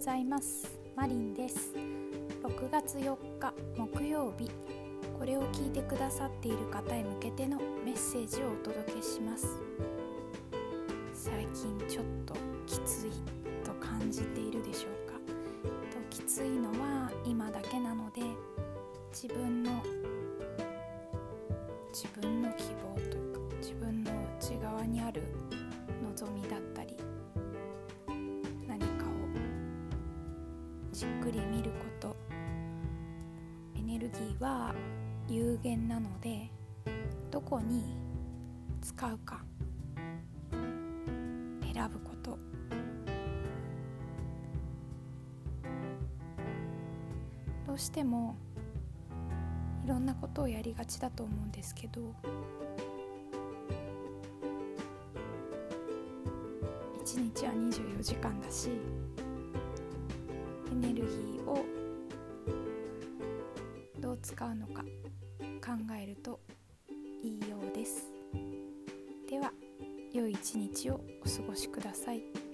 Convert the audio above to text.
ございます。マリンです。6月4日木曜日。これを聞いてくださっている方へ向けてのメッセージをお届けします。最近ちょっときついと感じているでしょうか？ときついのは今だけなので自分の自分の希望というか自分の内側にある望みだったりじっくり見ること。エネルギーは有限なのでどこに使うか。選ぶこと。どうしてもいろんなことをやりがちだと思うんですけど1日は24時間だしエネルギーをどう使うのか考えるといいようですでは良い一日をお過ごしください。